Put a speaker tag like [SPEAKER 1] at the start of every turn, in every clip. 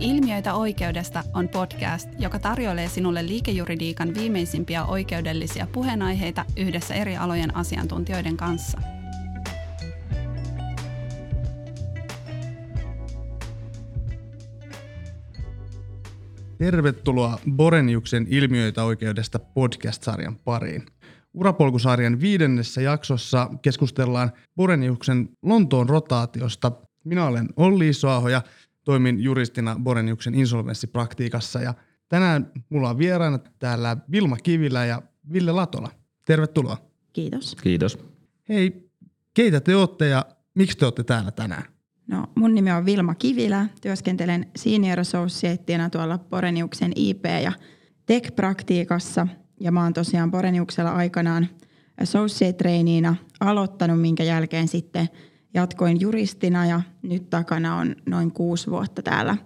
[SPEAKER 1] Ilmiöitä oikeudesta on podcast, joka tarjoilee sinulle liikejuridiikan viimeisimpiä oikeudellisia puheenaiheita yhdessä eri alojen asiantuntijoiden kanssa.
[SPEAKER 2] Tervetuloa Boreniuksen Ilmiöitä oikeudesta podcast-sarjan pariin. Urapolkusarjan viidennessä jaksossa keskustellaan Boreniuksen Lontoon rotaatiosta. Minä olen Olli Isoaho ja toimin juristina Boreniuksen insolvenssipraktiikassa ja tänään mulla on vieraana täällä Vilma Kivilä ja Ville Latola. Tervetuloa.
[SPEAKER 3] Kiitos.
[SPEAKER 4] Kiitos.
[SPEAKER 2] Hei, keitä te olette ja miksi te olette täällä tänään?
[SPEAKER 3] No, mun nimi on Vilma Kivilä. Työskentelen senior associateina tuolla Boreniuksen IP- ja tech-praktiikassa. Ja mä oon tosiaan Boreniuksella aikanaan associate traineena aloittanut, minkä jälkeen sitten – jatkoin juristina ja nyt takana on noin kuusi vuotta täällä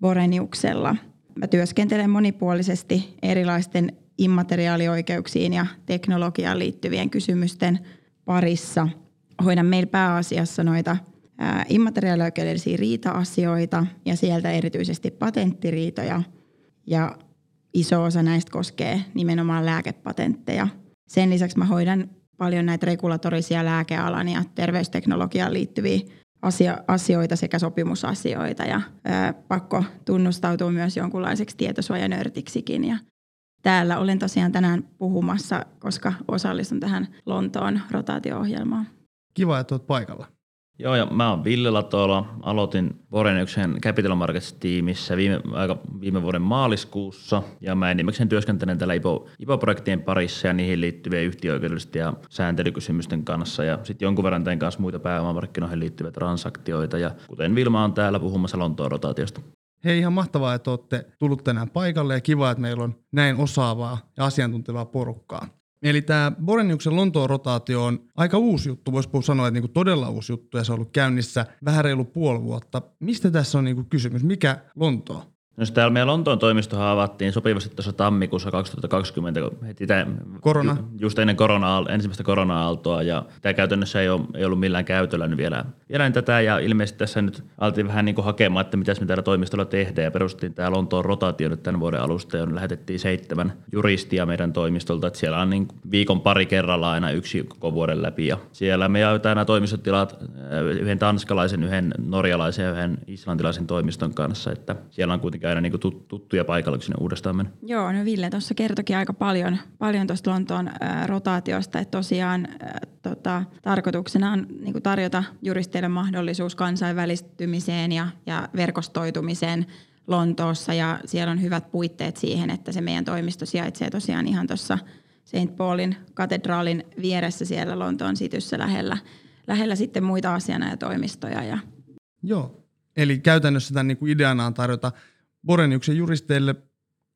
[SPEAKER 3] Boreniuksella. Mä työskentelen monipuolisesti erilaisten immateriaalioikeuksiin ja teknologiaan liittyvien kysymysten parissa. Hoidan meillä pääasiassa noita immateriaalioikeudellisia riita-asioita ja sieltä erityisesti patenttiriitoja. Ja iso osa näistä koskee nimenomaan lääkepatentteja. Sen lisäksi mä hoidan paljon näitä regulatorisia lääkealan ja terveysteknologiaan liittyviä asioita sekä sopimusasioita ja ää, pakko tunnustautua myös jonkunlaiseksi tietosuojanörtiksikin. Ja täällä olen tosiaan tänään puhumassa, koska osallistun tähän Lontoon rotaatio-ohjelmaan.
[SPEAKER 2] Kiva, että olet paikalla.
[SPEAKER 4] Joo, ja mä oon Ville Latola. Aloitin Boreniuksen Capital Markets-tiimissä viime, aika, viime vuoden maaliskuussa, ja mä enimmäkseen työskentelen täällä IPO, IPO-projektien parissa ja niihin liittyvien yhtiöoikeudellisten ja sääntelykysymysten kanssa, ja sitten jonkun verran tein kanssa muita pääomamarkkinoihin liittyviä transaktioita, ja kuten Vilma on täällä puhumassa Lontoon rotaatiosta.
[SPEAKER 2] Hei, ihan mahtavaa, että olette tullut tänään paikalle ja kiva, että meillä on näin osaavaa ja asiantuntevaa porukkaa. Eli tämä Boreniuksen Lontoon rotaatio on aika uusi juttu, voisi sanoa, että niinku todella uusi juttu ja se on ollut käynnissä vähän reilu puoli vuotta. Mistä tässä on niinku kysymys? Mikä Lontoo?
[SPEAKER 4] No täällä meidän Lontoon toimistohan avattiin sopivasti tuossa tammikuussa 2020, heti tämän,
[SPEAKER 2] Korona.
[SPEAKER 4] Ju, just ennen korona, ensimmäistä korona-aaltoa, ja tämä käytännössä ei, ole, ei ollut millään käytöllä nyt vielä, vielä tätä, ja ilmeisesti tässä nyt altiin vähän niin kuin hakemaan, että mitä me täällä toimistolla tehdään, ja perustettiin tämä Lontoon rotaatio nyt tämän vuoden alusta, ja lähetettiin seitsemän juristia meidän toimistolta, että siellä on niin viikon pari kerralla aina yksi koko vuoden läpi, ja siellä me jaetaan nämä toimistotilat äh, yhden tanskalaisen, yhden norjalaisen ja yhden islantilaisen toimiston kanssa, että siellä on kuitenkin aina niin kuin tuttuja paikalla, kun sinne uudestaan mennä.
[SPEAKER 3] Joo, no Ville tuossa kertokin aika paljon, paljon tuosta Lontoon ä, rotaatiosta, että tosiaan ä, tota, tarkoituksena on niin kuin tarjota juristeille mahdollisuus kansainvälistymiseen ja, ja verkostoitumiseen Lontoossa ja siellä on hyvät puitteet siihen, että se meidän toimisto sijaitsee tosiaan ihan tuossa St. Paulin katedraalin vieressä siellä Lontoon sityssä lähellä, lähellä sitten muita asianajatoimistoja. Ja
[SPEAKER 2] Joo, eli käytännössä tämän niin kuin ideana on tarjota Boreniuksen juristeille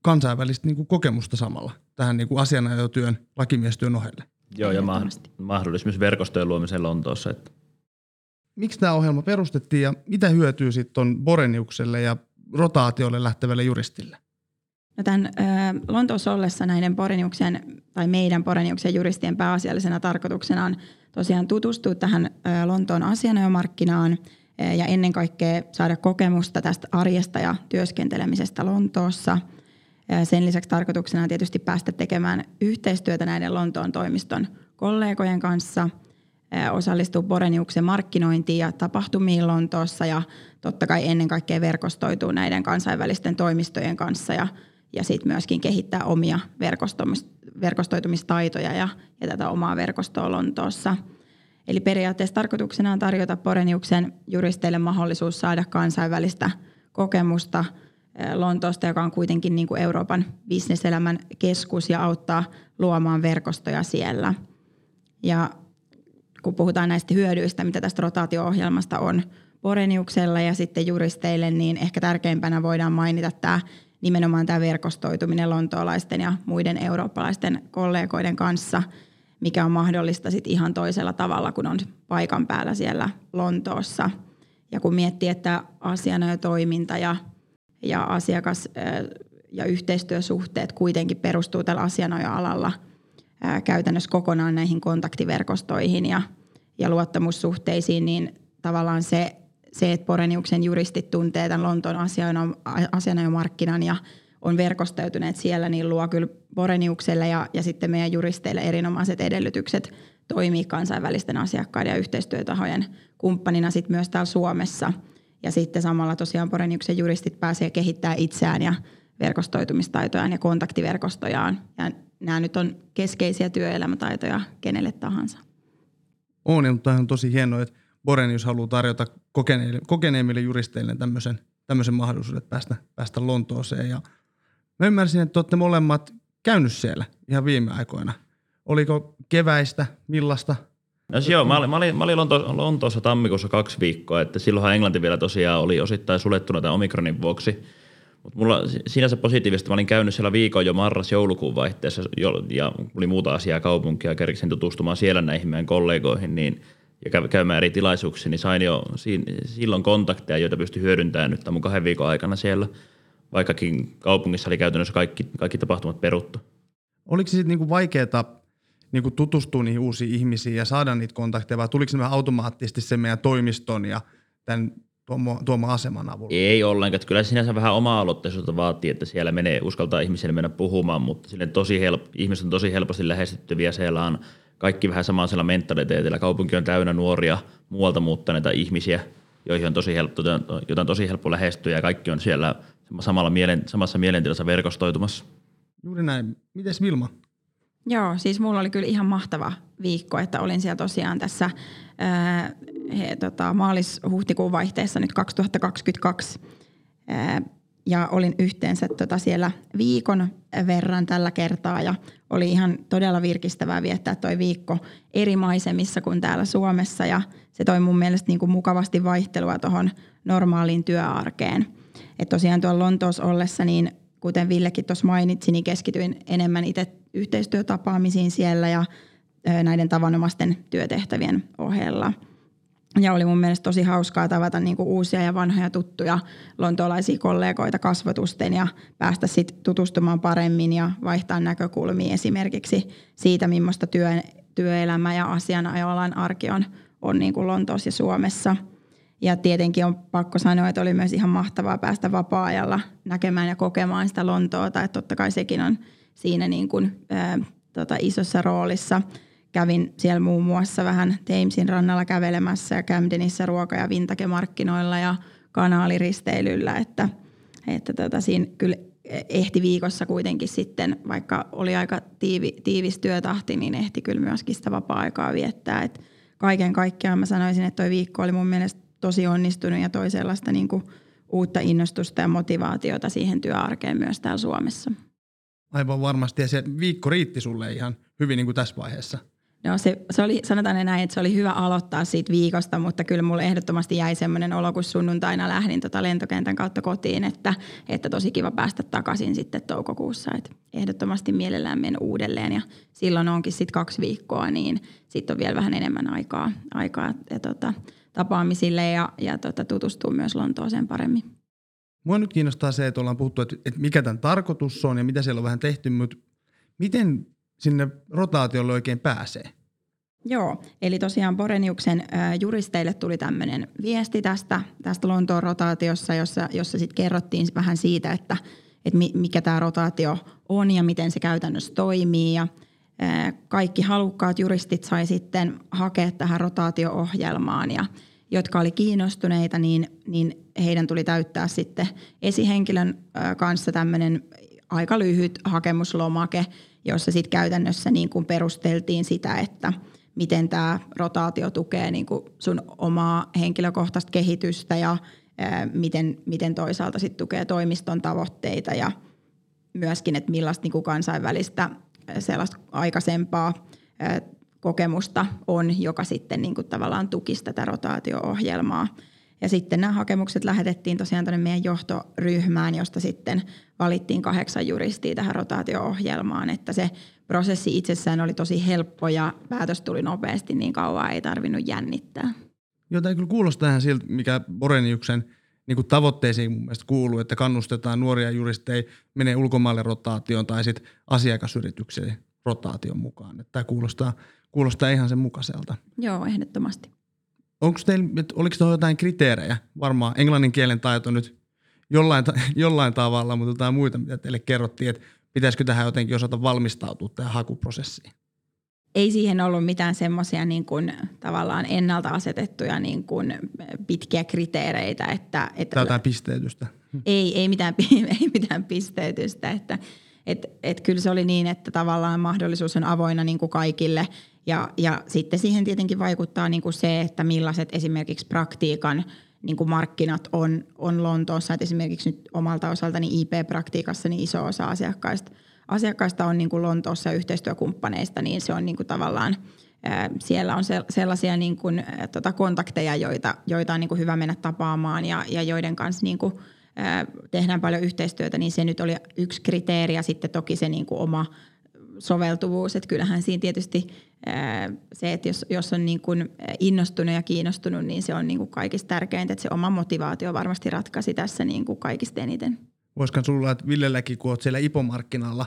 [SPEAKER 2] kansainvälistä niin kuin kokemusta samalla tähän niin kuin asianajotyön, lakimiestyön ohelle.
[SPEAKER 4] Joo, ja mahdollisuus verkostojen luomiseen Lontoossa. Että.
[SPEAKER 2] Miksi tämä ohjelma perustettiin ja mitä hyötyy sitten on Boreniukselle ja rotaatiolle lähtevälle juristille?
[SPEAKER 3] No tämän Lontoossa ollessa näiden Boreniuksen tai meidän Boreniuksen juristien pääasiallisena tarkoituksena on tosiaan tutustua tähän äh, Lontoon asianajomarkkinaan – ja ennen kaikkea saada kokemusta tästä arjesta ja työskentelemisestä Lontoossa. Sen lisäksi tarkoituksena on tietysti päästä tekemään yhteistyötä näiden Lontoon toimiston kollegojen kanssa, osallistua Boreniuksen markkinointiin ja tapahtumiin Lontoossa ja totta kai ennen kaikkea verkostoituu näiden kansainvälisten toimistojen kanssa ja, ja sitten myöskin kehittää omia verkostoitumistaitoja ja, ja tätä omaa verkostoa Lontoossa – Eli periaatteessa tarkoituksena on tarjota Poreniuksen juristeille mahdollisuus saada kansainvälistä kokemusta eh, Lontoosta, joka on kuitenkin niin kuin Euroopan bisneselämän keskus ja auttaa luomaan verkostoja siellä. Ja kun puhutaan näistä hyödyistä, mitä tästä rotaatio-ohjelmasta on Poreniuksella ja sitten juristeille, niin ehkä tärkeimpänä voidaan mainita tämä nimenomaan tämä verkostoituminen lontoolaisten ja muiden eurooppalaisten kollegoiden kanssa – mikä on mahdollista sit ihan toisella tavalla, kun on paikan päällä siellä Lontoossa. Ja kun miettii, että asianajotoiminta ja, ja asiakas- ja yhteistyösuhteet kuitenkin perustuu tällä asianajoalalla käytännössä kokonaan näihin kontaktiverkostoihin ja, ja luottamussuhteisiin, niin tavallaan se se, että Boreniuksen juristit tuntee tämän Lontoon asianajomarkkinan ja on verkostoituneet siellä, niin luo kyllä Boreniukselle ja, ja sitten meidän juristeille erinomaiset edellytykset toimii kansainvälisten asiakkaiden ja yhteistyötahojen kumppanina sitten myös täällä Suomessa. Ja sitten samalla tosiaan Boreniuksen juristit pääsee kehittämään itseään ja verkostoitumistaitojaan ja kontaktiverkostojaan. Ja nämä nyt on keskeisiä työelämätaitoja kenelle tahansa.
[SPEAKER 2] On, ja mutta on tosi hienoa, että Borenius haluaa tarjota kokeneille, kokeneemmille juristeille tämmöisen, tämmöisen mahdollisuuden päästä, päästä Lontooseen. Ja mä ymmärsin, että olette molemmat käynyt siellä ihan viime aikoina. Oliko keväistä, millaista?
[SPEAKER 4] No joo, mä olin, mä olin, mä olin Lonto, Lontoossa tammikuussa kaksi viikkoa, että silloinhan Englanti vielä tosiaan oli osittain sulettuna tämän omikronin vuoksi. Mutta mulla sinänsä positiivisesti, mä olin käynyt siellä viikon jo marras-joulukuun vaihteessa ja oli muuta asiaa kaupunkia, kerkisin tutustumaan siellä näihin meidän kollegoihin, niin ja käymään eri tilaisuuksia, niin sain jo silloin kontakteja, joita pystyi hyödyntämään nyt tämän kahden viikon aikana siellä, vaikkakin kaupungissa oli käytännössä kaikki, kaikki tapahtumat peruttu.
[SPEAKER 2] Oliko se sitten niinku vaikeaa niinku tutustua niihin uusiin ihmisiin ja saada niitä kontakteja, vai tuliko se automaattisesti sen meidän toimiston ja tämän tuoma, tuoma aseman avulla?
[SPEAKER 4] Ei ollenkaan. Että kyllä sinänsä vähän oma-aloitteisuutta vaatii, että siellä menee, uskaltaa ihmisille mennä puhumaan, mutta sille tosi help, ihmiset on tosi helposti lähestyttäviä. Siellä on kaikki vähän samaisella mentaliteetillä. Kaupunki on täynnä nuoria, muualta muuttaneita ihmisiä, joihin on tosi helppo, jota on tosi helppo lähestyä ja kaikki on siellä samalla mielen, samassa mielentilassa verkostoitumassa.
[SPEAKER 2] Juuri näin. Mites Vilma?
[SPEAKER 3] Joo, siis mulla oli kyllä ihan mahtava viikko, että olin siellä tosiaan tässä ää, he, tota, maalis-huhtikuun vaihteessa nyt 2022. Ää, ja olin yhteensä tota siellä viikon verran tällä kertaa ja oli ihan todella virkistävää viettää toi viikko eri maisemissa kuin täällä Suomessa ja se toi mun mielestä niin kuin mukavasti vaihtelua tuohon normaaliin työarkeen. Et tosiaan tuolla Lontoossa ollessa, niin kuten Villekin tuossa mainitsi, niin keskityin enemmän itse yhteistyötapaamisiin siellä ja näiden tavanomaisten työtehtävien ohella. Ja oli mun mielestä tosi hauskaa tavata niinku uusia ja vanhoja tuttuja lontoolaisia kollegoita kasvatusten ja päästä sitten tutustumaan paremmin ja vaihtaa näkökulmia esimerkiksi siitä, millaista työ, työelämä ja asianajoalan arki on, on niin kuin Lontoossa ja Suomessa. Ja tietenkin on pakko sanoa, että oli myös ihan mahtavaa päästä vapaa-ajalla näkemään ja kokemaan sitä Lontoota. Että totta kai sekin on siinä niin kuin, ää, tota isossa roolissa. Kävin siellä muun muassa vähän Thamesin rannalla kävelemässä ja Camdenissä ruoka- ja vintakemarkkinoilla ja kanaaliristeilyllä, että, että tota, siinä kyllä ehti viikossa kuitenkin sitten, vaikka oli aika tiivi, tiivis työtahti, niin ehti kyllä myöskin sitä vapaa-aikaa viettää. Et kaiken kaikkiaan mä sanoisin, että toi viikko oli mun mielestä tosi onnistunut ja toi sellaista niin kuin uutta innostusta ja motivaatiota siihen työarkeen myös täällä Suomessa.
[SPEAKER 2] Aivan varmasti. Ja se viikko riitti sulle ihan hyvin niin kuin tässä vaiheessa.
[SPEAKER 3] No se, se oli, sanotaan näin, että se oli hyvä aloittaa siitä viikosta, mutta kyllä mulle ehdottomasti jäi semmoinen olo, kun sunnuntaina lähdin tota lentokentän kautta kotiin, että, että tosi kiva päästä takaisin sitten toukokuussa. Et ehdottomasti mielellään menen uudelleen ja silloin onkin sitten kaksi viikkoa, niin sitten on vielä vähän enemmän aikaa, aikaa ja tota, tapaamisille ja, ja tota, tutustua myös Lontooseen paremmin.
[SPEAKER 2] Mua nyt kiinnostaa se, että ollaan puhuttu, että, että mikä tämän tarkoitus on ja mitä siellä on vähän tehty, mutta miten sinne rotaatiolle oikein pääsee?
[SPEAKER 3] Joo, eli tosiaan Boreniuksen juristeille tuli tämmöinen viesti tästä, tästä Lontoon rotaatiossa, jossa, jossa sitten kerrottiin vähän siitä, että, että mikä tämä rotaatio on ja miten se käytännössä toimii. Ja kaikki halukkaat juristit sai sitten hakea tähän rotaatio-ohjelmaan ja jotka oli kiinnostuneita, niin, niin heidän tuli täyttää sitten esihenkilön kanssa tämmöinen aika lyhyt hakemuslomake, jossa sitten käytännössä niin kuin perusteltiin sitä, että miten tämä rotaatio tukee niin kuin sun omaa henkilökohtaista kehitystä ja miten, miten toisaalta sitten tukee toimiston tavoitteita ja myöskin, että millaista niin kuin kansainvälistä sellaista aikaisempaa kokemusta on, joka sitten niin kuin tavallaan tukisi tätä rotaatio-ohjelmaa. Ja sitten nämä hakemukset lähetettiin tosiaan tänne meidän johtoryhmään, josta sitten valittiin kahdeksan juristia tähän rotaatio-ohjelmaan, että se prosessi itsessään oli tosi helppo ja päätös tuli nopeasti, niin kauan ei tarvinnut jännittää.
[SPEAKER 2] Joo, tämä kyllä kuulostaa ihan siltä, mikä Boreniuksen niin kuin tavoitteisiin mun mielestä kuuluu, että kannustetaan nuoria juristeja menee ulkomaille rotaatioon tai sitten asiakasyritykseen rotaation mukaan. Että tämä kuulostaa, kuulostaa ihan sen mukaiselta.
[SPEAKER 3] Joo, ehdottomasti.
[SPEAKER 2] onko teillä, oliko tuohon jotain kriteerejä? Varmaan englannin kielen taito nyt jollain, jollain tavalla, mutta jotain muita, mitä teille kerrottiin, että pitäisikö tähän jotenkin osata valmistautua tähän hakuprosessiin?
[SPEAKER 3] Ei siihen ollut mitään semmoisia niin kuin, tavallaan ennalta asetettuja niin kuin, pitkiä kriteereitä. Että, että
[SPEAKER 2] tai jotain pisteytystä?
[SPEAKER 3] Ei, ei, mitään, ei mitään pisteytystä. Että, et, et kyllä se oli niin, että tavallaan mahdollisuus on avoinna niin kuin kaikille. Ja, ja sitten siihen tietenkin vaikuttaa niin kuin se, että millaiset esimerkiksi praktiikan – niin kuin markkinat on, on Lontoossa. Et esimerkiksi nyt omalta osaltani IP-praktiikassa niin iso osa asiakkaista, asiakkaista on niin kuin Lontoossa yhteistyökumppaneista, niin se on niin kuin tavallaan siellä on sellaisia niin kuin, tota kontakteja, joita, joita on niin kuin hyvä mennä tapaamaan ja, ja joiden kanssa niin kuin, tehdään paljon yhteistyötä, niin se nyt oli yksi kriteeri ja sitten toki se niin kuin oma soveltuvuus. Että kyllähän siinä tietysti se, että jos, jos on niin kuin innostunut ja kiinnostunut, niin se on niin kuin kaikista tärkeintä, että se oma motivaatio varmasti ratkaisi tässä niin kuin kaikista eniten.
[SPEAKER 2] Voisiko sulla, että Villelläkin, kun olet siellä IPO-markkinalla,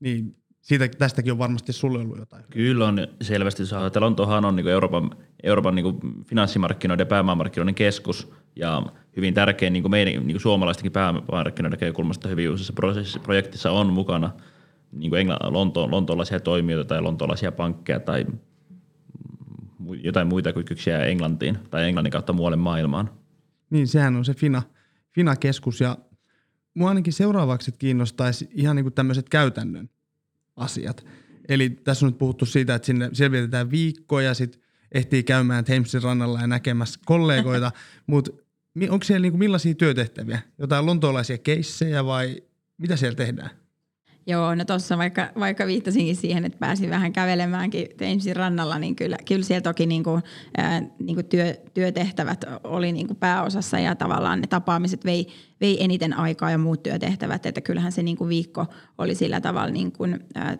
[SPEAKER 2] niin siitä, tästäkin on varmasti sulle ollut jotain.
[SPEAKER 4] Kyllä on selvästi. Saa, että Lontohan on niin Euroopan, Euroopan niin finanssimarkkinoiden ja pääomamarkkinoiden keskus ja hyvin tärkeä niin meidän niin suomalaistenkin pääomamarkkinoiden näkökulmasta hyvin uusissa projektissa on mukana – niin kuin Engla- Lonto- lontoolaisia toimijoita tai lontoolaisia pankkeja tai jotain muita kytkyksiä Englantiin tai Englannin kautta muualle maailmaan.
[SPEAKER 2] Niin, sehän on se FINA, FINA-keskus ja mua ainakin seuraavaksi kiinnostaisi ihan niin tämmöiset käytännön asiat. Eli tässä on nyt puhuttu siitä, että sinne selvitetään viikkoja, sitten ehtii käymään Thamesin rannalla ja näkemässä kollegoita, mutta onko siellä niin kuin millaisia työtehtäviä? Jotain lontoolaisia keissejä vai mitä siellä tehdään?
[SPEAKER 3] Joo, no tuossa vaikka, vaikka viittasinkin siihen, että pääsin vähän kävelemäänkin Thamesin rannalla, niin kyllä, kyllä siellä toki niin kuin, ää, niin kuin työ, työtehtävät oli niin kuin pääosassa ja tavallaan ne tapaamiset vei, vei eniten aikaa ja muut työtehtävät, että kyllähän se niin kuin viikko oli sillä tavalla niin kuin, ää,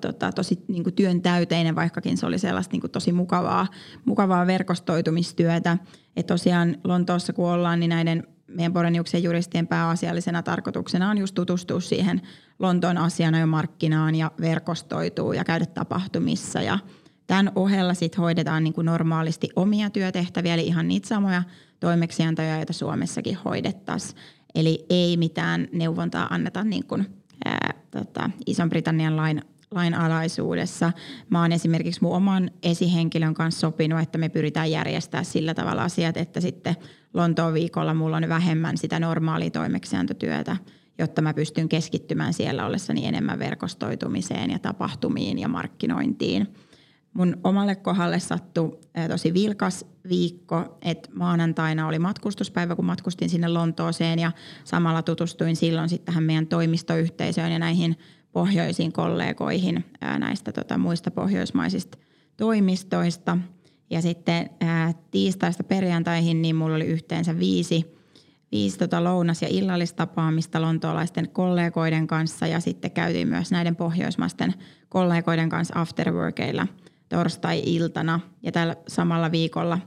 [SPEAKER 3] tota, tosi niin kuin työn täyteinen, vaikkakin se oli sellaista niin kuin tosi mukavaa, mukavaa verkostoitumistyötä. Et tosiaan Lontoossa kun ollaan, niin näiden meidän Boreniuksen juristien pääasiallisena tarkoituksena on just tutustua siihen Lontoon markkinaan ja verkostoituu ja käydä tapahtumissa. Ja tämän ohella sit hoidetaan niin kuin normaalisti omia työtehtäviä, eli ihan niitä samoja toimeksiantoja, joita Suomessakin hoidettaisiin. Eli ei mitään neuvontaa anneta niin kuin, ää, tota, Ison-Britannian lain lain alaisuudessa. Mä oon esimerkiksi mun oman esihenkilön kanssa sopinut, että me pyritään järjestää sillä tavalla asiat, että sitten Lontoon viikolla mulla on vähemmän sitä normaalia toimeksiantotyötä, jotta mä pystyn keskittymään siellä ollessani enemmän verkostoitumiseen ja tapahtumiin ja markkinointiin. Mun omalle kohdalle sattui tosi vilkas viikko, että maanantaina oli matkustuspäivä, kun matkustin sinne Lontooseen ja samalla tutustuin silloin sitten tähän meidän toimistoyhteisöön ja näihin pohjoisiin kollegoihin näistä tota, muista pohjoismaisista toimistoista. Ja sitten ää, tiistaista perjantaihin niin mulla oli yhteensä viisi, viisi tota lounas- ja illallistapaamista lontoolaisten kollegoiden kanssa ja sitten käytiin myös näiden pohjoismaisten kollegoiden kanssa afterworkeilla torstai-iltana. Ja tällä samalla viikolla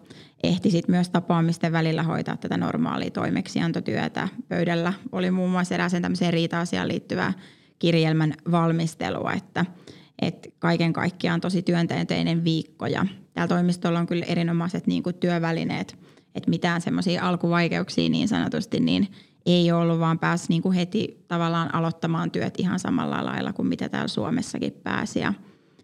[SPEAKER 3] ehti sitten myös tapaamisten välillä hoitaa tätä normaalia toimeksiantotyötä. Pöydällä oli muun muassa erääseen tämmöiseen riita-asiaan liittyvää kirjelmän valmistelua, että, että kaiken kaikkiaan tosi työnteinen viikko ja täällä toimistolla on kyllä erinomaiset niin kuin työvälineet, että mitään semmoisia alkuvaikeuksia niin sanotusti niin ei ollut, vaan pääsi niin kuin heti tavallaan aloittamaan työt ihan samalla lailla kuin mitä täällä Suomessakin pääsi. Ja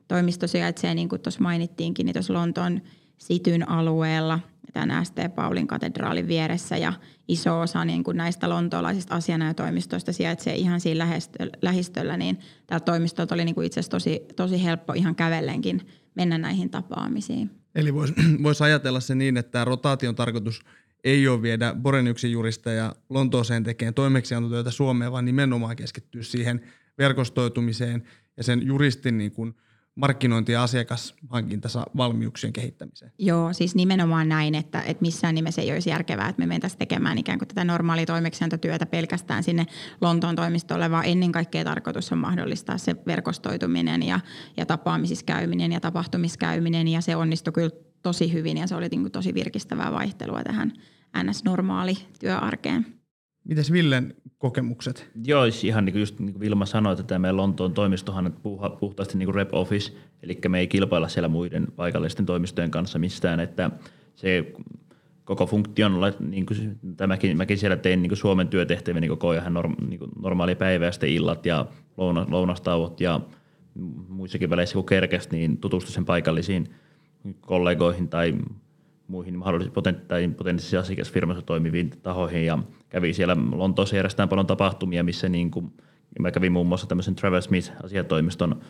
[SPEAKER 3] toimisto sijaitsee, niin kuin tuossa mainittiinkin, niin tuossa Lontoon Sityn alueella – tämän ST Paulin katedraalin vieressä ja iso osa niin kuin näistä lontoolaisista asianajotoimistoista sijaitsee ihan siinä lähistöllä, niin täällä toimistolta oli niin kuin itse asiassa tosi, tosi helppo ihan kävellenkin mennä näihin tapaamisiin.
[SPEAKER 2] Eli voisi vois ajatella se niin, että tämä rotaation tarkoitus ei ole viedä Boreniuksen juristeja Lontooseen tekemään toimeksiantotyötä Suomeen, vaan nimenomaan keskittyä siihen verkostoitumiseen ja sen juristin niin kuin – markkinointi- ja asiakashankintansa valmiuksien kehittämiseen.
[SPEAKER 3] Joo, siis nimenomaan näin, että, että missään nimessä ei olisi järkevää, että me mentäisiin tekemään ikään kuin tätä normaalia toimeksiantotyötä pelkästään sinne Lontoon toimistolle, vaan ennen kaikkea tarkoitus on mahdollistaa se verkostoituminen ja, ja tapaamisissa käyminen ja tapahtumiskäyminen ja se onnistui kyllä tosi hyvin ja se oli niin tosi virkistävää vaihtelua tähän NS-normaali työarkeen.
[SPEAKER 2] Mites Villen kokemukset?
[SPEAKER 4] Joo, siis ihan niin kuin just niin kuin Vilma sanoi, että tämä Lontoon toimistohan on puhtaasti niin kuin rep office, eli me ei kilpailla siellä muiden paikallisten toimistojen kanssa mistään, että se koko funktion, niin kuin, mäkin, mäkin siellä tein niin kuin Suomen työtehtäviä niin koko ajan norm, niin kuin normaali päivä ja sitten illat ja louna, lounastauot ja muissakin väleissä kun kerkesi, niin tutustuin paikallisiin kollegoihin tai muihin mahdollisiin potentiaalisiin asiakasfirmassa toimiviin tahoihin ja kävi siellä Lontoossa järjestetään paljon tapahtumia, missä niin kuin, mä kävin muun muassa tämmöisen Travel Smith-asiatoimiston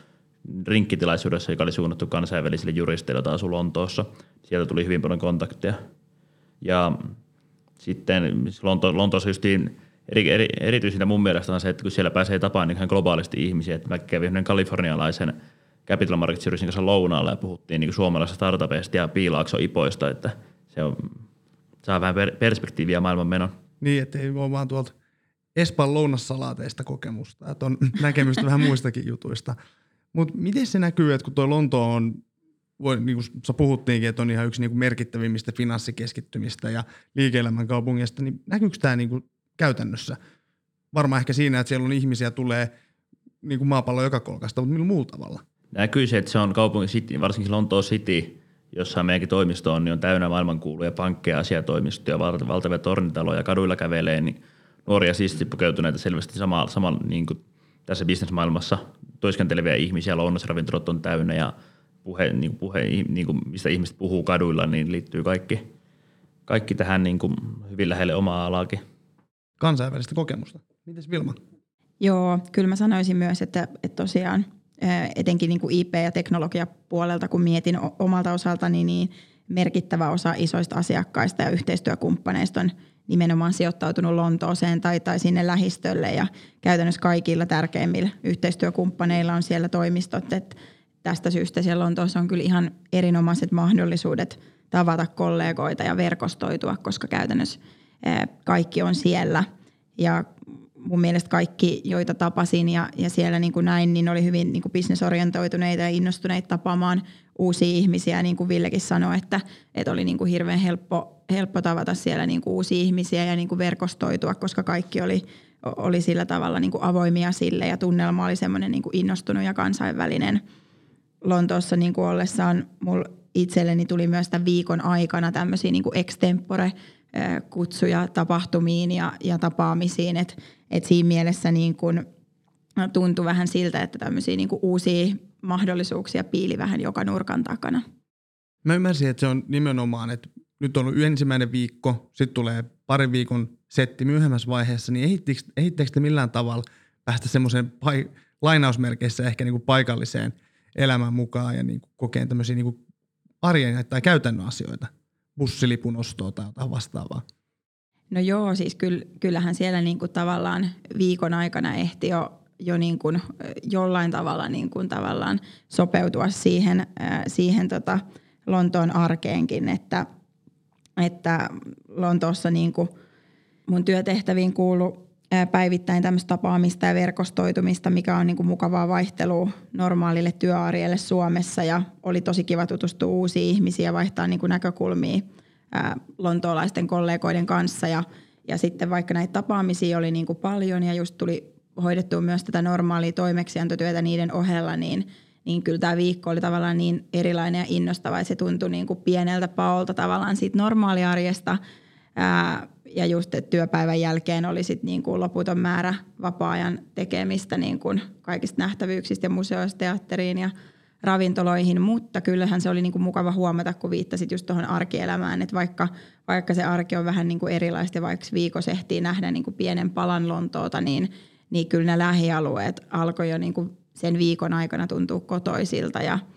[SPEAKER 4] rinkkitilaisuudessa, joka oli suunnattu kansainvälisille juristeille, joita asui Lontoossa. Sieltä tuli hyvin paljon kontakteja. Ja sitten Lonto, Lontoossa eri, eri, erityisintä mun mielestä on se, että kun siellä pääsee tapaan niin ihan globaalisti ihmisiä, että mä kävin yhden kalifornialaisen Capital Markets Jurisin kanssa lounaalla ja puhuttiin niin suomalaisista startupeista ja piilaakso ipoista, että se on, saa vähän per, perspektiiviä maailman menon.
[SPEAKER 2] Niin, että ei ole vaan tuolta Espan lounassalaateista kokemusta, että on näkemystä vähän muistakin jutuista. Mutta miten se näkyy, että kun tuo Lonto on, voi, niin kuin sä puhuttiinkin, että on ihan yksi niin kuin merkittävimmistä finanssikeskittymistä ja liike-elämän kaupungista, niin näkyykö tämä niin kuin käytännössä? Varmaan ehkä siinä, että siellä on ihmisiä tulee niin kuin maapallo joka kolkasta, mutta millä muulla tavalla?
[SPEAKER 4] Näkyy se, että se on kaupungin city, varsinkin Lontoa City, jossa meidänkin toimisto on, niin on täynnä maailmankuuluja pankkeja, asiatoimistoja, valtavia tornitaloja, kaduilla kävelee, niin nuoria siisti pukeutuneita selvästi sama, sama niin kuin tässä bisnesmaailmassa toiskenteleviä ihmisiä, lounasravintolat on täynnä ja puhe, niin kuin puhe niin kuin mistä ihmiset puhuu kaduilla, niin liittyy kaikki, kaikki tähän niin kuin hyvin lähelle omaa alaakin.
[SPEAKER 2] Kansainvälistä kokemusta. Mites Vilma?
[SPEAKER 3] Joo, kyllä mä sanoisin myös, että, että tosiaan etenkin niin kuin IP- ja teknologiapuolelta, kun mietin omalta osaltani, niin merkittävä osa isoista asiakkaista ja yhteistyökumppaneista on – nimenomaan sijoittautunut Lontooseen tai, tai sinne lähistölle ja käytännössä kaikilla tärkeimmillä yhteistyökumppaneilla on siellä toimistot. Et tästä syystä siellä Lontoossa on kyllä ihan erinomaiset mahdollisuudet tavata kollegoita ja verkostoitua, koska käytännössä kaikki on siellä. Ja mun mielestä kaikki, joita tapasin ja, ja siellä niin kuin näin, niin oli hyvin niin kuin bisnesorientoituneita ja innostuneita tapaamaan uusia ihmisiä. Niin kuin Villekin sanoi, että, että oli niin kuin hirveän helppo, helppo tavata siellä niin kuin uusia ihmisiä ja niin kuin verkostoitua, koska kaikki oli, oli sillä tavalla niin kuin avoimia sille ja tunnelma oli semmoinen niin kuin innostunut ja kansainvälinen. Lontoossa niin kuin ollessaan mulla itselleni tuli myös tämän viikon aikana tämmöisiä niin kuin extempore kutsuja tapahtumiin ja, ja tapaamisiin, että et siinä mielessä niin kun tuntui vähän siltä, että tämmöisiä niin uusia mahdollisuuksia piili vähän joka nurkan takana.
[SPEAKER 2] Mä ymmärsin, että se on nimenomaan, että nyt on ollut ensimmäinen viikko, sitten tulee parin viikon setti myöhemmässä vaiheessa, niin ehittekö te millään tavalla päästä semmoiseen pai- lainausmerkeissä ehkä niin kuin paikalliseen elämään mukaan ja niin kuin kokeen tämmöisiä niin kuin arjen tai käytännön asioita, bussilipun ostoa tai jotain vastaavaa?
[SPEAKER 3] No joo, siis kyllähän siellä niin kuin tavallaan viikon aikana ehti jo, jo niin kuin jollain tavalla niin kuin tavallaan sopeutua siihen, siihen tota Lontoon arkeenkin, että, että Lontoossa niin kuin mun työtehtäviin kuuluu päivittäin tämmöistä tapaamista ja verkostoitumista, mikä on niin kuin mukavaa vaihtelua normaalille työarjelle Suomessa ja oli tosi kiva tutustua uusiin ihmisiin ja vaihtaa niin kuin näkökulmia – lontoolaisten kollegoiden kanssa ja, ja sitten vaikka näitä tapaamisia oli niin kuin paljon ja just tuli hoidettua myös tätä normaalia toimeksiantotyötä niiden ohella, niin, niin kyllä tämä viikko oli tavallaan niin erilainen ja innostava, että se tuntui niin kuin pieneltä paolta tavallaan siitä normaaliarjesta. Ja just, että työpäivän jälkeen oli sit niin kuin loputon määrä vapaa-ajan tekemistä niin kuin kaikista nähtävyyksistä ja museoista teatteriin ja ravintoloihin, mutta kyllähän se oli niin kuin mukava huomata, kun viittasit just tuohon arkielämään, että vaikka, vaikka se arki on vähän niin kuin erilaista, vaikka viikossa ehtii nähdä niin kuin pienen palan Lontoota, niin, niin kyllä ne lähialueet alkoi jo niin kuin sen viikon aikana tuntua kotoisilta ja –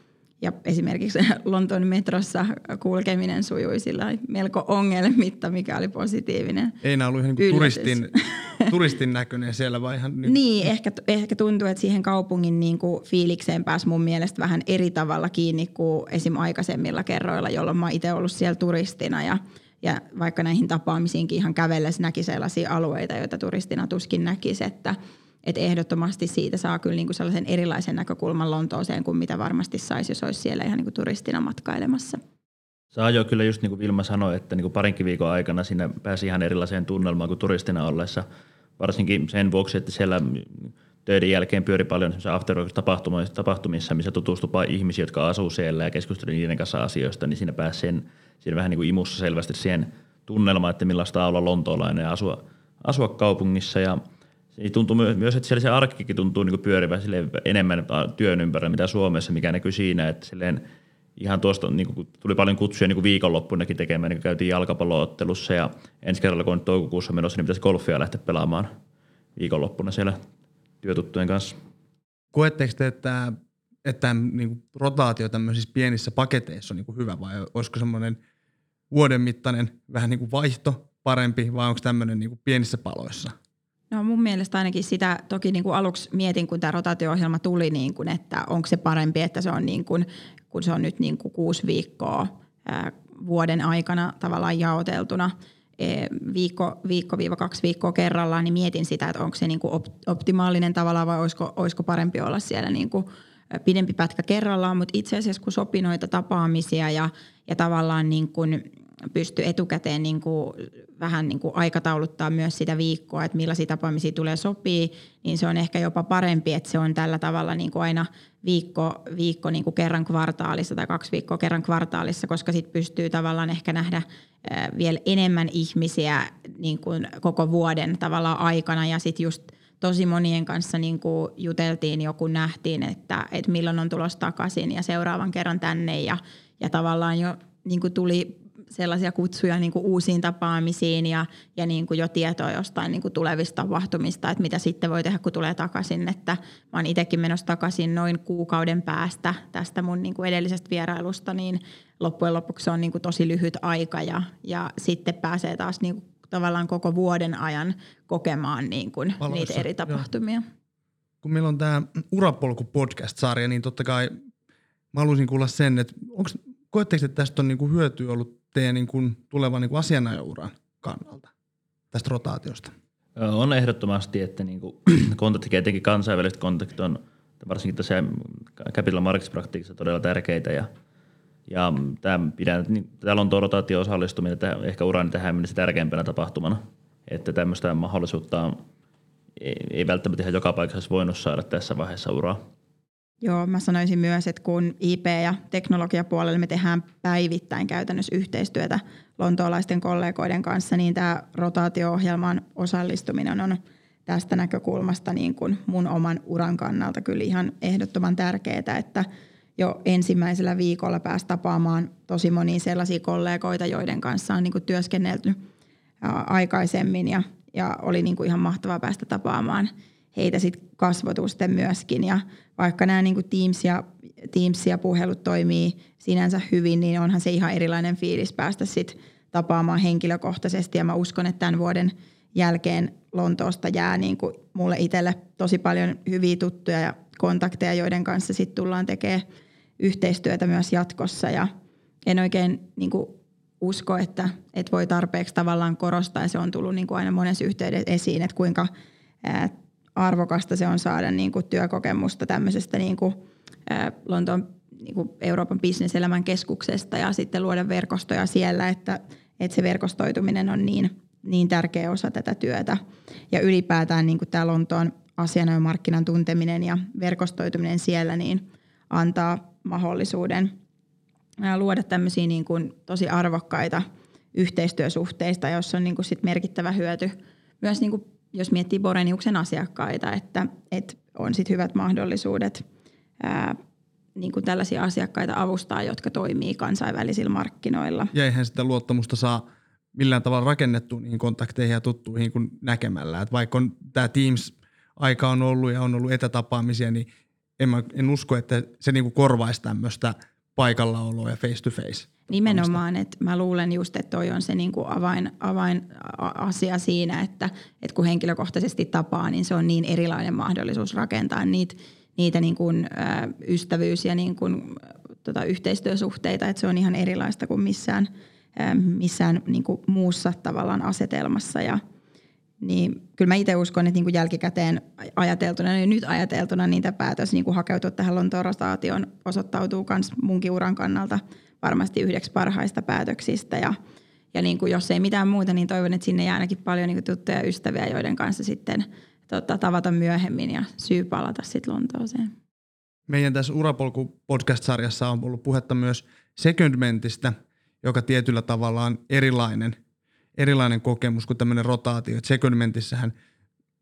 [SPEAKER 3] ja esimerkiksi Lontoon metrossa kulkeminen sujui sillä melko ongelmitta, mikä oli positiivinen
[SPEAKER 2] Ei enää ollut ihan niin turistin, turistin näköinen siellä vai ihan
[SPEAKER 3] nyt. Niin, ehkä, ehkä tuntuu, että siihen kaupungin niin kuin fiilikseen pääsi mun mielestä vähän eri tavalla kiinni kuin esim. aikaisemmilla kerroilla, jolloin mä itse ollut siellä turistina ja ja vaikka näihin tapaamisiinkin ihan kävellessä näki sellaisia alueita, joita turistina tuskin näkisi, että – että ehdottomasti siitä saa kyllä niin kuin sellaisen erilaisen näkökulman Lontooseen kuin mitä varmasti saisi, jos olisi siellä ihan niin kuin turistina matkailemassa.
[SPEAKER 4] Saa jo kyllä just niin kuin Vilma sanoi, että niin parinkin viikon aikana sinne pääsi ihan erilaiseen tunnelmaan kuin turistina ollessa. Varsinkin sen vuoksi, että siellä töiden jälkeen pyöri paljon after tapahtumissa, missä tutustui ihmisiä, jotka asuu siellä ja keskusteli niiden kanssa asioista, niin siinä pääsi sen, siinä vähän niin kuin imussa selvästi siihen tunnelmaan, että millaista olla lontoolainen ja asua, asua kaupungissa ja se tuntuu myös, että siellä se arkikin tuntuu niin pyörivä enemmän työn ympärillä, mitä Suomessa, mikä näkyy siinä, että silleen ihan tuosta niin kuin, tuli paljon kutsuja niin viikonloppunakin tekemään, niin käytiin jalkapalloottelussa ja ensi kerralla, kun on toukokuussa menossa, niin pitäisi golfia lähteä pelaamaan viikonloppuna siellä työtuttujen kanssa.
[SPEAKER 2] Koetteko te, että, että niin kuin rotaatio tämmöisissä pienissä paketeissa on niin kuin hyvä vai olisiko semmoinen vuoden mittainen vähän niin kuin vaihto parempi vai onko tämmöinen niin kuin pienissä paloissa?
[SPEAKER 3] No mun mielestä ainakin sitä toki niin kuin aluksi mietin, kun tämä rotaatio-ohjelma tuli, niin kuin, että onko se parempi, että se on niin kuin, kun se on nyt niin kuin kuusi viikkoa ää, vuoden aikana tavallaan jaoteltuna e, viikko, viikko-kaksi viikkoa kerrallaan, niin mietin sitä, että onko se niin kuin optimaalinen tavalla vai olisiko, olisiko parempi olla siellä niin kuin pidempi pätkä kerrallaan, mutta itse asiassa kun sopi noita tapaamisia ja, ja tavallaan niin kuin pysty etukäteen niin kuin vähän niin kuin aikatauluttaa myös sitä viikkoa, että millaisia tapaamisia tulee sopii, niin se on ehkä jopa parempi, että se on tällä tavalla niin kuin aina viikko, viikko niin kuin kerran kvartaalissa tai kaksi viikkoa kerran kvartaalissa, koska sitten pystyy tavallaan ehkä nähdä vielä enemmän ihmisiä niin kuin koko vuoden tavallaan aikana. Ja sitten just tosi monien kanssa niin kuin juteltiin, joku nähtiin, että, että milloin on tulossa takaisin ja seuraavan kerran tänne. Ja, ja tavallaan jo niin kuin tuli sellaisia kutsuja niin kuin uusiin tapaamisiin ja, ja niin kuin jo tietoa jostain niin kuin tulevista tapahtumista, että mitä sitten voi tehdä, kun tulee takaisin. Että mä oon itsekin menossa takaisin noin kuukauden päästä tästä mun niin kuin edellisestä vierailusta, niin loppujen lopuksi se on niin kuin tosi lyhyt aika ja, ja sitten pääsee taas niin kuin tavallaan koko vuoden ajan kokemaan niin kuin niitä eri tapahtumia. Joo.
[SPEAKER 2] Kun meillä on tämä Urapolku podcast-sarja, niin totta kai mä haluaisin kuulla sen, että onko koetteko, että tästä on niinku hyötyä ollut teidän niin kuin tulevan niin kuin asianajouran kannalta tästä rotaatiosta?
[SPEAKER 4] On ehdottomasti, että niin kuin kontaktit, etenkin kansainväliset kontaktit on varsinkin tässä Capital Markets praktiikassa todella tärkeitä ja ja tämä pidän, niin, täällä on tuo rotaatio osallistuminen tähän, ehkä urani tähän mennessä tärkeimpänä tapahtumana, että tämmöistä mahdollisuutta ei, ei välttämättä ihan joka paikassa voinut saada tässä vaiheessa uraa.
[SPEAKER 3] Joo, mä sanoisin myös, että kun IP- ja teknologiapuolella me tehdään päivittäin käytännössä yhteistyötä lontoolaisten kollegoiden kanssa, niin tämä rotaatio-ohjelman osallistuminen on tästä näkökulmasta niin kuin mun oman uran kannalta kyllä ihan ehdottoman tärkeää, että jo ensimmäisellä viikolla pääsi tapaamaan tosi monia sellaisia kollegoita, joiden kanssa on niin kuin työskennelty aikaisemmin ja, ja oli niin kuin ihan mahtavaa päästä tapaamaan – heitä sit kasvotusten myöskin. Ja vaikka nämä niin Teams, ja, Teams ja puhelut toimii sinänsä hyvin, niin onhan se ihan erilainen fiilis päästä sit tapaamaan henkilökohtaisesti. Ja mä uskon, että tämän vuoden jälkeen Lontoosta jää niin kuin mulle itselle tosi paljon hyviä tuttuja ja kontakteja, joiden kanssa sitten tullaan tekemään yhteistyötä myös jatkossa. Ja en oikein niin kuin usko, että, että voi tarpeeksi tavallaan korostaa, ja se on tullut niin kuin aina monessa yhteydessä esiin, että kuinka arvokasta se on saada niin kuin työkokemusta tämmöisestä niin kuin, ää, Lontoon niin kuin Euroopan bisneselämän keskuksesta ja sitten luoda verkostoja siellä, että, että se verkostoituminen on niin, niin tärkeä osa tätä työtä. Ja ylipäätään niin kuin tämä Lontoon asianajomarkkinan tunteminen ja verkostoituminen siellä niin antaa mahdollisuuden luoda tämmöisiä niin kuin tosi arvokkaita yhteistyösuhteista, jossa on niin kuin sit merkittävä hyöty myös niin kuin jos miettii Boreniuksen asiakkaita, että, että on sit hyvät mahdollisuudet ää, niin kuin tällaisia asiakkaita avustaa, jotka toimii kansainvälisillä markkinoilla.
[SPEAKER 2] Ja eihän sitä luottamusta saa millään tavalla rakennettua niihin kontakteihin ja tuttuihin kuin näkemällä. Et vaikka tämä Teams-aika on ollut ja on ollut etätapaamisia, niin en, mä, en usko, että se niinku korvaisi tämmöistä paikallaoloa ja face to face.
[SPEAKER 3] Nimenomaan, että mä luulen just, että toi on se niin kuin avain, avainasia siinä, että, että kun henkilökohtaisesti tapaa, niin se on niin erilainen mahdollisuus rakentaa niitä, niitä niin kuin, ä, ystävyys- ja niin kuin, tota, yhteistyösuhteita, että se on ihan erilaista kuin missään, ä, missään niin kuin muussa tavallaan asetelmassa ja niin kyllä mä itse uskon, että niin kuin jälkikäteen ajateltuna ja nyt ajateltuna niin tämä päätös niin kuin hakeutua tähän Lontoon rotaatioon osoittautuu myös munkin uran kannalta – varmasti yhdeksi parhaista päätöksistä ja, ja niin kuin jos ei mitään muuta, niin toivon, että sinne jää ainakin paljon niin kuin tuttuja ystäviä, joiden kanssa sitten tota, tavata myöhemmin ja syy palata sitten Lontooseen.
[SPEAKER 2] Meidän tässä Urapolku podcast-sarjassa on ollut puhetta myös secondmentistä, joka tietyllä tavalla on erilainen, erilainen kokemus kuin tämmöinen rotaatio. secondmentissähän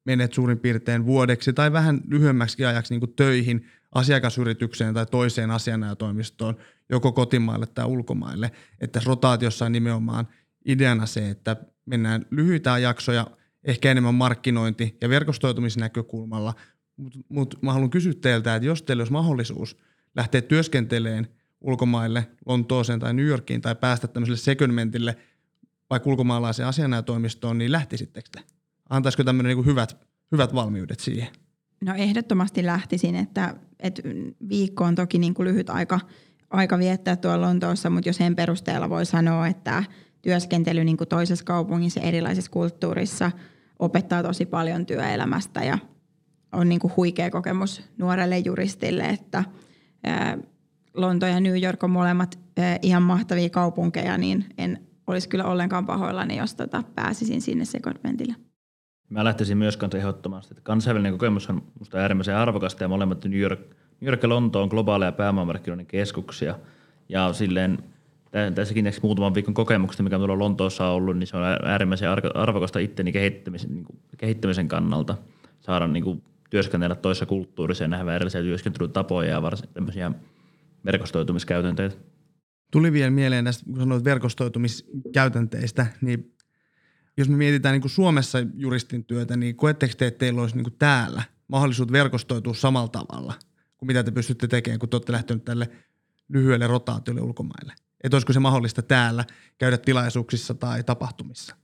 [SPEAKER 2] menet suurin piirtein vuodeksi tai vähän lyhyemmäksi ajaksi niin töihin asiakasyritykseen tai toiseen asianajotoimistoon, joko kotimaille tai ulkomaille. Että tässä rotaatiossa on nimenomaan ideana se, että mennään lyhyitä jaksoja, ehkä enemmän markkinointi- ja verkostoitumisnäkökulmalla, mutta mut mä haluan kysyä teiltä, että jos teillä olisi mahdollisuus lähteä työskenteleen ulkomaille, Lontooseen tai New Yorkiin tai päästä tämmöiselle segmentille vaikka ulkomaalaiseen asianajotoimistoon, niin lähtisittekö te? Antaisiko tämmöinen niin hyvät, hyvät valmiudet siihen?
[SPEAKER 3] No ehdottomasti lähtisin, että, että viikko on toki niin kuin lyhyt aika, aika viettää tuolla Lontoossa, mutta jos sen perusteella voi sanoa, että työskentely niin kuin toisessa kaupungissa erilaisessa kulttuurissa opettaa tosi paljon työelämästä ja on niin kuin huikea kokemus nuorelle juristille, että Lonto ja New York on molemmat ihan mahtavia kaupunkeja, niin en olisi kyllä ollenkaan pahoillani, jos tota pääsisin sinne segmentille.
[SPEAKER 4] Mä lähtisin myös kanssa ehdottomasti, että kansainvälinen kokemus on minusta äärimmäisen arvokasta ja molemmat New York, New York ja Lonto on globaaleja pääomamarkkinoiden keskuksia. Ja silleen tässäkin muutaman viikon kokemuksesta, mikä minulla Lontoossa on ollut, niin se on äärimmäisen arvokasta itteni kehittämisen, niin kuin, kehittämisen kannalta saada niin kuin, työskennellä toisessa kulttuurissa ja nähdä erilaisia työskentelytapoja ja varsin tämmöisiä verkostoitumiskäytänteitä.
[SPEAKER 2] Tuli vielä mieleen näistä, kun sanoit verkostoitumiskäytänteistä, niin jos me mietitään niin kuin Suomessa juristin työtä, niin koetteko te, että teillä olisi niin kuin täällä mahdollisuus verkostoitua samalla tavalla kuin mitä te pystytte tekemään, kun te olette lähteneet tälle lyhyelle rotaatiolle ulkomaille? Että olisiko se mahdollista täällä käydä tilaisuuksissa tai tapahtumissa?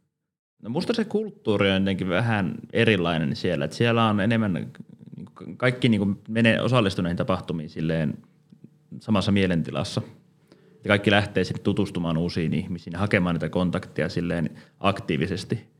[SPEAKER 4] No musta se kulttuuri on jotenkin vähän erilainen siellä. Että siellä on enemmän, niin kaikki niin kuin menee osallistuneihin tapahtumiin silleen samassa mielentilassa – ja kaikki lähtee sitten tutustumaan uusiin ihmisiin, hakemaan niitä kontakteja silleen aktiivisesti.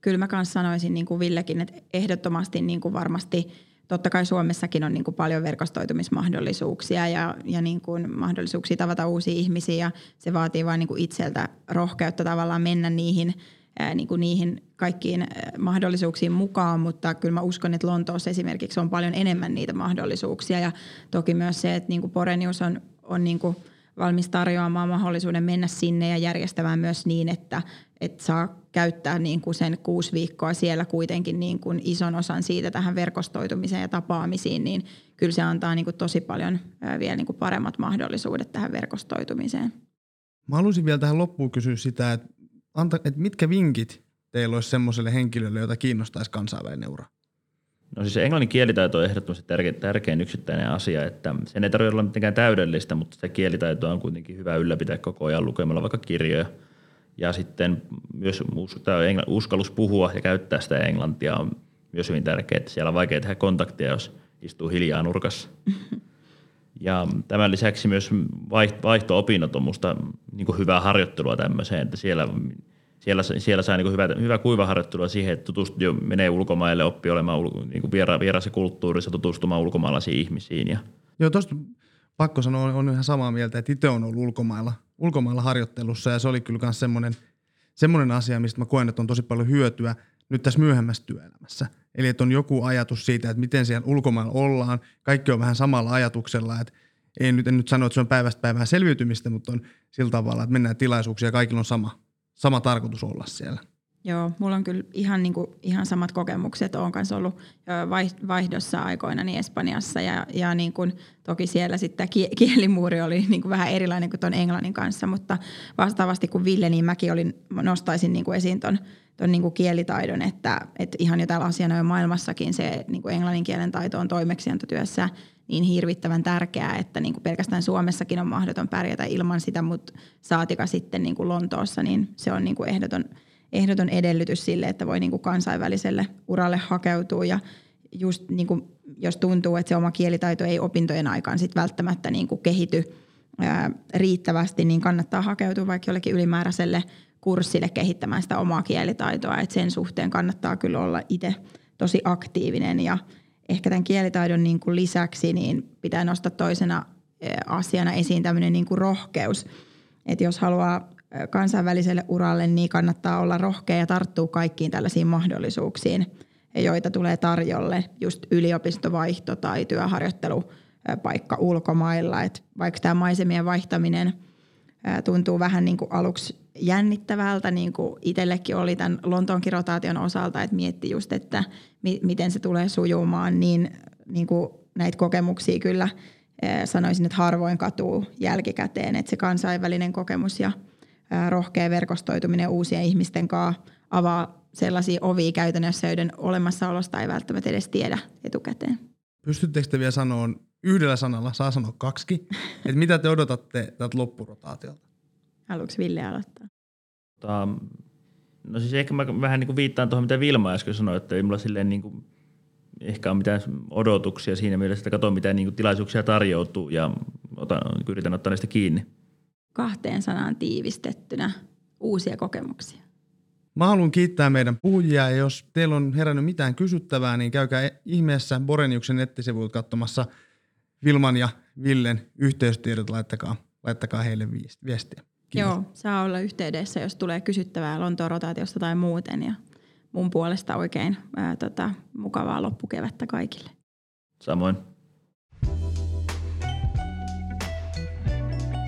[SPEAKER 3] Kyllä mä kanssa sanoisin niin kuin Villekin, että ehdottomasti niin kuin varmasti totta kai Suomessakin on niin kuin paljon verkostoitumismahdollisuuksia ja, ja niin kuin mahdollisuuksia tavata uusia ihmisiä ja se vaatii vain niin kuin itseltä rohkeutta tavallaan mennä niihin, ää, niin kuin niihin kaikkiin mahdollisuuksiin mukaan, mutta kyllä mä uskon, että Lontoossa esimerkiksi on paljon enemmän niitä mahdollisuuksia ja toki myös se, että niin kuin Porenius on, on niin kuin – valmis tarjoamaan mahdollisuuden mennä sinne ja järjestämään myös niin, että, että saa käyttää niin kuin sen kuusi viikkoa siellä kuitenkin niin kuin ison osan siitä tähän verkostoitumiseen ja tapaamisiin, niin kyllä se antaa niin kuin tosi paljon vielä niin kuin paremmat mahdollisuudet tähän verkostoitumiseen.
[SPEAKER 2] Mä haluaisin vielä tähän loppuun kysyä sitä, että, anta, että mitkä vinkit teillä olisi semmoiselle henkilölle, jota kiinnostaisi kansainvälinen ura?
[SPEAKER 4] No siis englannin kielitaito on ehdottomasti tärkein, tärkein yksittäinen asia, että sen ei tarvitse olla mitenkään täydellistä, mutta sitä kielitaitoa on kuitenkin hyvä ylläpitää koko ajan lukemalla vaikka kirjoja. Ja sitten myös uskallus puhua ja käyttää sitä englantia on myös hyvin tärkeää, että siellä on vaikea tehdä kontaktia, jos istuu hiljaa nurkassa. Ja tämän lisäksi myös vaihto-opinnot on minusta niin hyvää harjoittelua tämmöiseen, että siellä siellä, siellä saa niin hyvä, hyvä kuivaharjoittelua siihen, että tutustuu, jo menee ulkomaille, oppii olemaan niin kuin viera, vieraassa kulttuurissa, tutustumaan ulkomaalaisiin ihmisiin. Ja.
[SPEAKER 2] Joo, tuosta pakko sanoa, on ihan samaa mieltä, että itse on ollut ulkomailla, ulkomailla harjoittelussa ja se oli kyllä myös semmoinen, semmoinen asia, mistä mä koen, että on tosi paljon hyötyä nyt tässä myöhemmässä työelämässä. Eli että on joku ajatus siitä, että miten siellä ulkomailla ollaan. Kaikki on vähän samalla ajatuksella, että ei nyt, en nyt sano, että se on päivästä päivään selviytymistä, mutta on sillä tavalla, että mennään tilaisuuksia ja kaikilla on sama, sama tarkoitus olla siellä.
[SPEAKER 3] Joo, mulla on kyllä ihan, niin kuin, ihan samat kokemukset. Olen kanssa ollut vaihdossa aikoina niin Espanjassa ja, ja niin kuin, toki siellä sitten kielimuuri oli niin kuin vähän erilainen kuin tuon englannin kanssa, mutta vastaavasti kuin Ville, niin mäkin olin, nostaisin niin kuin esiin tuon ton niin kuin kielitaidon, että, että ihan jo täällä asiana jo maailmassakin se niin kuin englannin kielen taito on toimeksiantotyössä niin hirvittävän tärkeää, että niin kuin pelkästään Suomessakin on mahdoton pärjätä ilman sitä, mutta saatika sitten niin kuin Lontoossa, niin se on niin kuin ehdoton, ehdoton edellytys sille, että voi niin kuin kansainväliselle uralle hakeutua. Ja just niin kuin, jos tuntuu, että se oma kielitaito ei opintojen aikaan sit välttämättä niin kuin kehity ää, riittävästi, niin kannattaa hakeutua vaikka jollekin ylimääräiselle kurssille kehittämään sitä omaa kielitaitoa, että sen suhteen kannattaa kyllä olla itse tosi aktiivinen ja – ehkä tämän kielitaidon niin kuin lisäksi niin pitää nostaa toisena asiana esiin tämmöinen niin kuin rohkeus. Että jos haluaa kansainväliselle uralle, niin kannattaa olla rohkea ja tarttua kaikkiin tällaisiin mahdollisuuksiin. ja joita tulee tarjolle just yliopistovaihto tai työharjoittelupaikka ulkomailla. Et vaikka tämä maisemien vaihtaminen tuntuu vähän niin kuin aluksi jännittävältä, niin kuin itsellekin oli tämän Lontoon kirotaation osalta, että mietti just, että mi- miten se tulee sujumaan, niin, niin kuin näitä kokemuksia kyllä sanoisin, että harvoin katuu jälkikäteen, että se kansainvälinen kokemus ja rohkea verkostoituminen uusien ihmisten kanssa avaa sellaisia ovia käytännössä, joiden olemassaolosta ei välttämättä edes tiedä etukäteen.
[SPEAKER 2] Pystyttekö te vielä sanoa yhdellä sanalla, saa sanoa kaksi, että mitä te odotatte tältä loppurotaatiolta?
[SPEAKER 3] Haluatko Ville aloittaa?
[SPEAKER 4] Tota, no siis ehkä mä vähän niin kuin viittaan tuohon, mitä Vilma äsken sanoi, että ei mulla silleen niin kuin ehkä ole mitään odotuksia siinä mielessä, että katson mitä niin kuin tilaisuuksia tarjoutuu ja otan, yritän ottaa niistä kiinni.
[SPEAKER 3] Kahteen sanaan tiivistettynä uusia kokemuksia.
[SPEAKER 2] Mä haluan kiittää meidän puhujia ja jos teillä on herännyt mitään kysyttävää, niin käykää ihmeessä Boreniuksen nettisivuilta katsomassa Vilman ja Villen yhteystiedot, laittakaa, laittakaa heille viestiä.
[SPEAKER 3] Kiitos. Joo, saa olla yhteydessä, jos tulee kysyttävää Lontoon rotaatiosta tai muuten. Ja mun puolesta oikein ää, tota, mukavaa loppukevättä kaikille.
[SPEAKER 4] Samoin.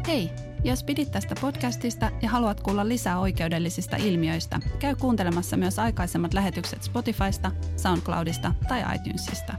[SPEAKER 1] Hei, jos pidit tästä podcastista ja haluat kuulla lisää oikeudellisista ilmiöistä, käy kuuntelemassa myös aikaisemmat lähetykset Spotifysta, SoundCloudista tai iTunesista.